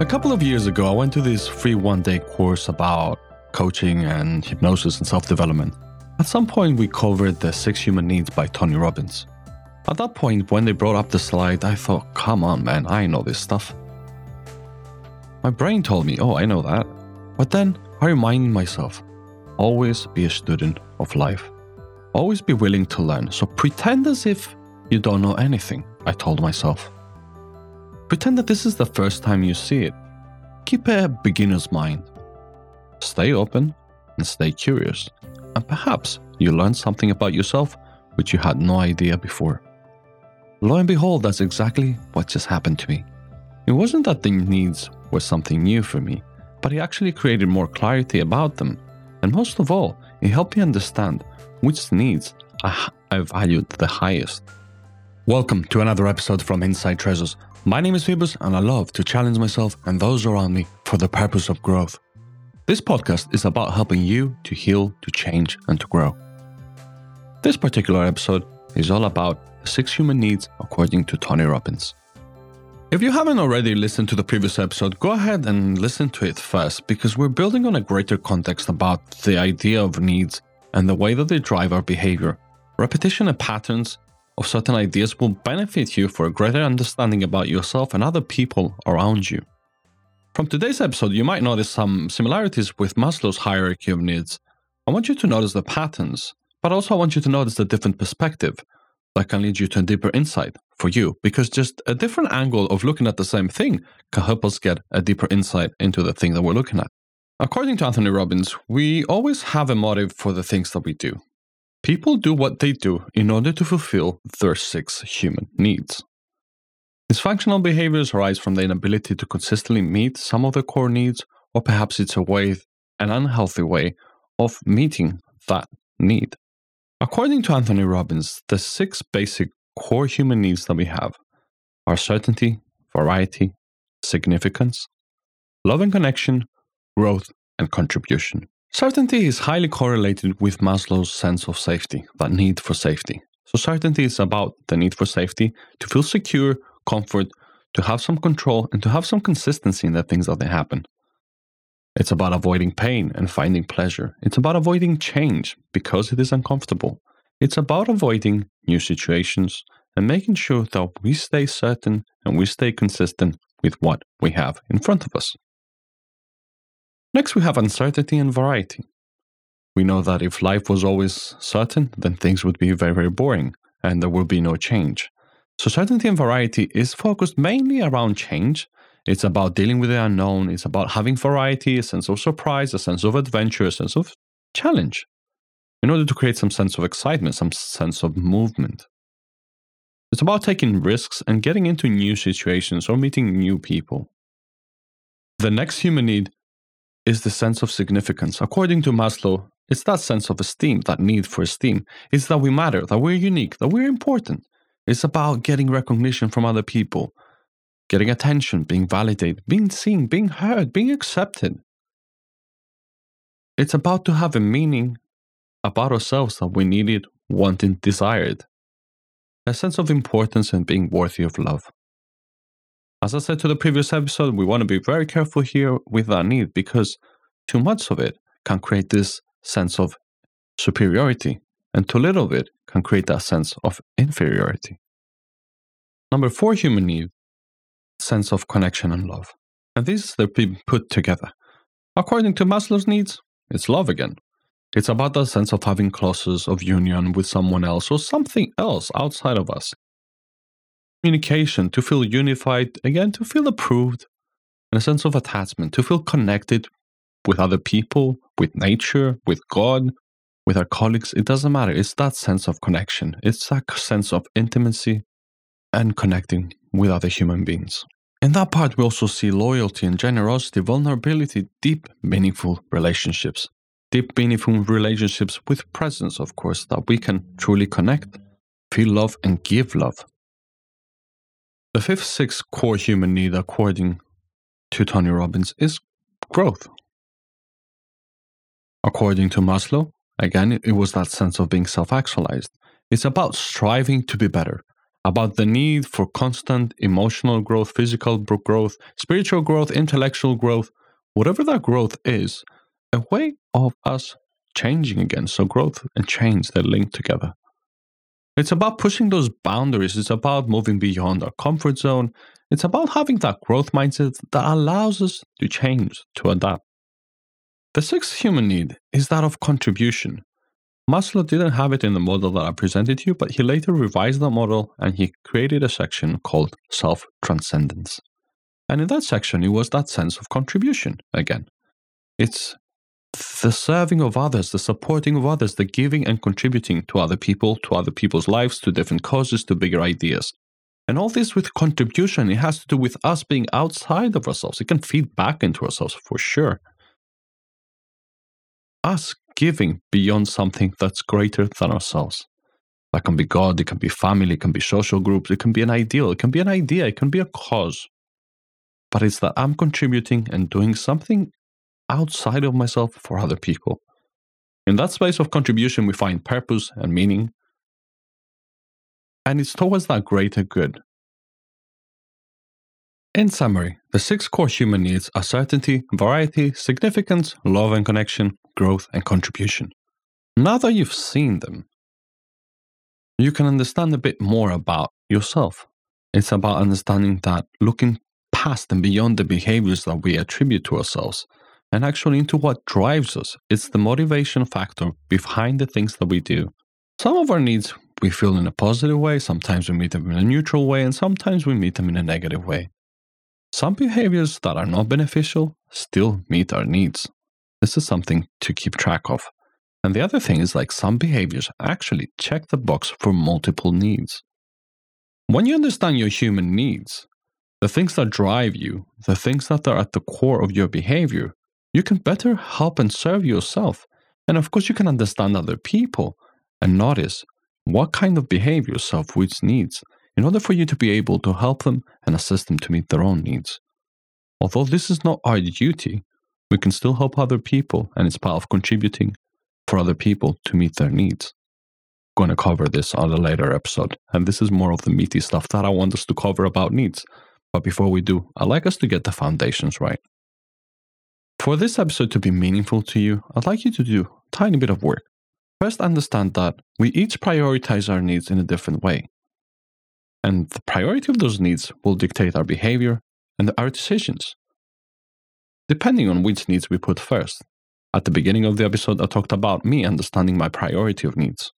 A couple of years ago, I went to this free one day course about coaching and hypnosis and self development. At some point, we covered the six human needs by Tony Robbins. At that point, when they brought up the slide, I thought, come on, man, I know this stuff. My brain told me, oh, I know that. But then I reminded myself, always be a student of life. Always be willing to learn. So pretend as if you don't know anything, I told myself. Pretend that this is the first time you see it. Keep a beginner's mind. Stay open and stay curious. And perhaps you learn something about yourself which you had no idea before. Lo and behold, that's exactly what just happened to me. It wasn't that the needs were something new for me, but it actually created more clarity about them. And most of all, it helped me understand which needs I, I valued the highest. Welcome to another episode from Inside Treasures. My name is Phoebus, and I love to challenge myself and those around me for the purpose of growth. This podcast is about helping you to heal, to change, and to grow. This particular episode is all about the six human needs according to Tony Robbins. If you haven't already listened to the previous episode, go ahead and listen to it first because we're building on a greater context about the idea of needs and the way that they drive our behavior. Repetition and patterns of certain ideas will benefit you for a greater understanding about yourself and other people around you. From today's episode, you might notice some similarities with Maslow's hierarchy of needs. I want you to notice the patterns, but also I want you to notice the different perspective that can lead you to a deeper insight for you, because just a different angle of looking at the same thing can help us get a deeper insight into the thing that we're looking at. According to Anthony Robbins, we always have a motive for the things that we do. People do what they do in order to fulfill their six human needs. Dysfunctional behaviors arise from the inability to consistently meet some of the core needs, or perhaps it's a way, an unhealthy way, of meeting that need. According to Anthony Robbins, the six basic core human needs that we have are certainty, variety, significance, love and connection, growth, and contribution. Certainty is highly correlated with Maslow's sense of safety, that need for safety. So, certainty is about the need for safety, to feel secure, comfort, to have some control, and to have some consistency in the things that they happen. It's about avoiding pain and finding pleasure. It's about avoiding change because it is uncomfortable. It's about avoiding new situations and making sure that we stay certain and we stay consistent with what we have in front of us. Next, we have uncertainty and variety. We know that if life was always certain, then things would be very, very boring and there will be no change. So, certainty and variety is focused mainly around change. It's about dealing with the unknown. It's about having variety, a sense of surprise, a sense of adventure, a sense of challenge, in order to create some sense of excitement, some sense of movement. It's about taking risks and getting into new situations or meeting new people. The next human need is the sense of significance. According to Maslow, it's that sense of esteem, that need for esteem. It's that we matter, that we're unique, that we're important. It's about getting recognition from other people, getting attention, being validated, being seen, being heard, being accepted. It's about to have a meaning about ourselves that we needed, wanted, desired. A sense of importance and being worthy of love. As I said to the previous episode, we want to be very careful here with that need because too much of it can create this sense of superiority, and too little of it can create that sense of inferiority. Number four human need sense of connection and love. And these they're being put together. According to Maslow's needs, it's love again. It's about the sense of having closeness of union with someone else or something else outside of us communication, to feel unified, again, to feel approved, and a sense of attachment, to feel connected with other people, with nature, with God, with our colleagues. It doesn't matter. It's that sense of connection, it's that sense of intimacy and connecting with other human beings. In that part, we also see loyalty and generosity, vulnerability, deep, meaningful relationships. Deep, meaningful relationships with presence, of course, that we can truly connect, feel love, and give love. The fifth, sixth core human need, according to Tony Robbins, is growth. According to Maslow, again, it was that sense of being self actualized. It's about striving to be better, about the need for constant emotional growth, physical growth, spiritual growth, intellectual growth, whatever that growth is, a way of us changing again. So growth and change, they're linked together. It's about pushing those boundaries. It's about moving beyond our comfort zone. It's about having that growth mindset that allows us to change, to adapt. The sixth human need is that of contribution. Maslow didn't have it in the model that I presented to you, but he later revised the model and he created a section called self transcendence. And in that section, it was that sense of contribution again. It's the serving of others, the supporting of others, the giving and contributing to other people, to other people's lives, to different causes, to bigger ideas. And all this with contribution, it has to do with us being outside of ourselves. It can feed back into ourselves for sure. Us giving beyond something that's greater than ourselves. That can be God, it can be family, it can be social groups, it can be an ideal, it can be an idea, it can be a cause. But it's that I'm contributing and doing something outside of myself for other people. In that space of contribution, we find purpose and meaning. And it's towards that greater good. In summary, the six core human needs are certainty, variety, significance, love and connection, growth, and contribution. Now that you've seen them, you can understand a bit more about yourself. It's about understanding that looking past and beyond the behaviors that we attribute to ourselves and actually into what drives us. It's the motivation factor behind the things that we do. Some of our needs we feel in a positive way, sometimes we meet them in a neutral way, and sometimes we meet them in a negative way. Some behaviors that are not beneficial still meet our needs. This is something to keep track of. And the other thing is like some behaviors actually check the box for multiple needs. When you understand your human needs, the things that drive you, the things that are at the core of your behavior, you can better help and serve yourself. And of course, you can understand other people and notice what kind of behavior which needs in order for you to be able to help them and assist them to meet their own needs. Although this is not our duty, we can still help other people and it's part of contributing for other people to meet their needs. I'm going to cover this on a later episode, and this is more of the meaty stuff that I want us to cover about needs. But before we do, I'd like us to get the foundations right. For this episode to be meaningful to you, I'd like you to do a tiny bit of work. First, understand that we each prioritize our needs in a different way. And the priority of those needs will dictate our behavior and our decisions, depending on which needs we put first. At the beginning of the episode, I talked about me understanding my priority of needs.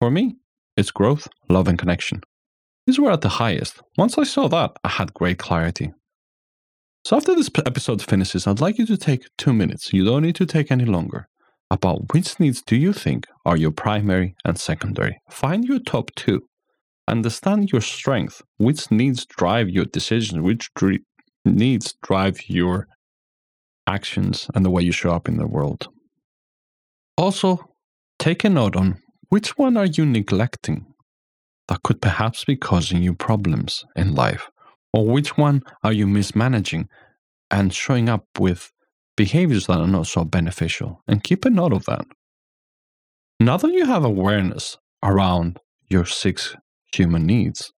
For me, it's growth, love, and connection. These were at the highest. Once I saw that, I had great clarity. So after this episode finishes, I'd like you to take two minutes. You don't need to take any longer. About which needs do you think are your primary and secondary? Find your top two. Understand your strength. Which needs drive your decisions? Which dr- needs drive your actions and the way you show up in the world? Also, take a note on which one are you neglecting that could perhaps be causing you problems in life? Or which one are you mismanaging and showing up with behaviors that are not so beneficial? And keep a note of that. Now that you have awareness around your six human needs,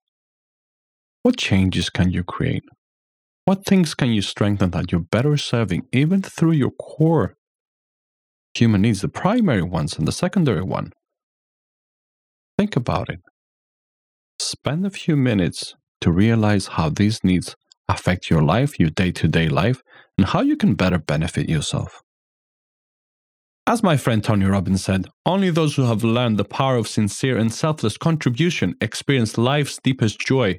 what changes can you create? What things can you strengthen that you're better serving even through your core human needs, the primary ones and the secondary one? Think about it. Spend a few minutes to realize how these needs affect your life, your day to day life, and how you can better benefit yourself. As my friend Tony Robbins said, only those who have learned the power of sincere and selfless contribution experience life's deepest joy,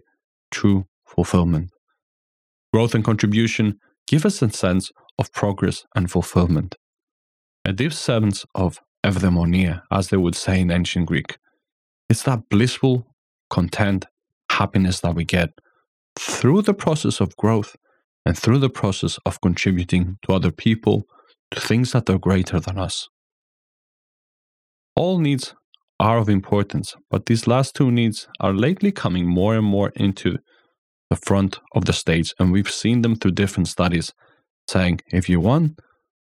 true fulfillment. Growth and contribution give us a sense of progress and fulfillment, a deep sense of eudaimonia, as they would say in ancient Greek. It's that blissful, content, happiness that we get through the process of growth and through the process of contributing to other people, to things that are greater than us. All needs are of importance, but these last two needs are lately coming more and more into the front of the stage, and we've seen them through different studies saying if you want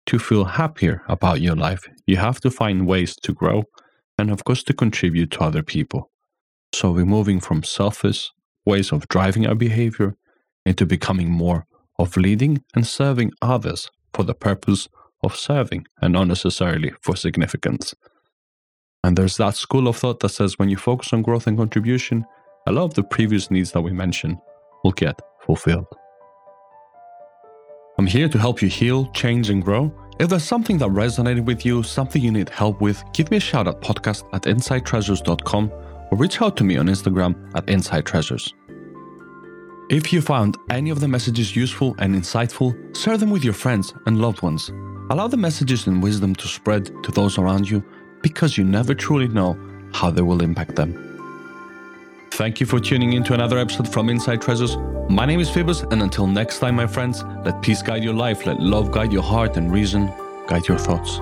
to feel happier about your life, you have to find ways to grow and, of course, to contribute to other people. So we're moving from selfish ways of driving our behavior into becoming more of leading and serving others for the purpose of serving and not necessarily for significance. And there's that school of thought that says when you focus on growth and contribution, a lot of the previous needs that we mentioned will get fulfilled. I'm here to help you heal, change, and grow. If there's something that resonated with you, something you need help with, give me a shout at podcast at insidetreasures.com or reach out to me on Instagram at insidetreasures. If you found any of the messages useful and insightful, share them with your friends and loved ones. Allow the messages and wisdom to spread to those around you because you never truly know how they will impact them. Thank you for tuning in to another episode from Inside Treasures. My name is Phoebus, and until next time, my friends, let peace guide your life, let love guide your heart, and reason guide your thoughts.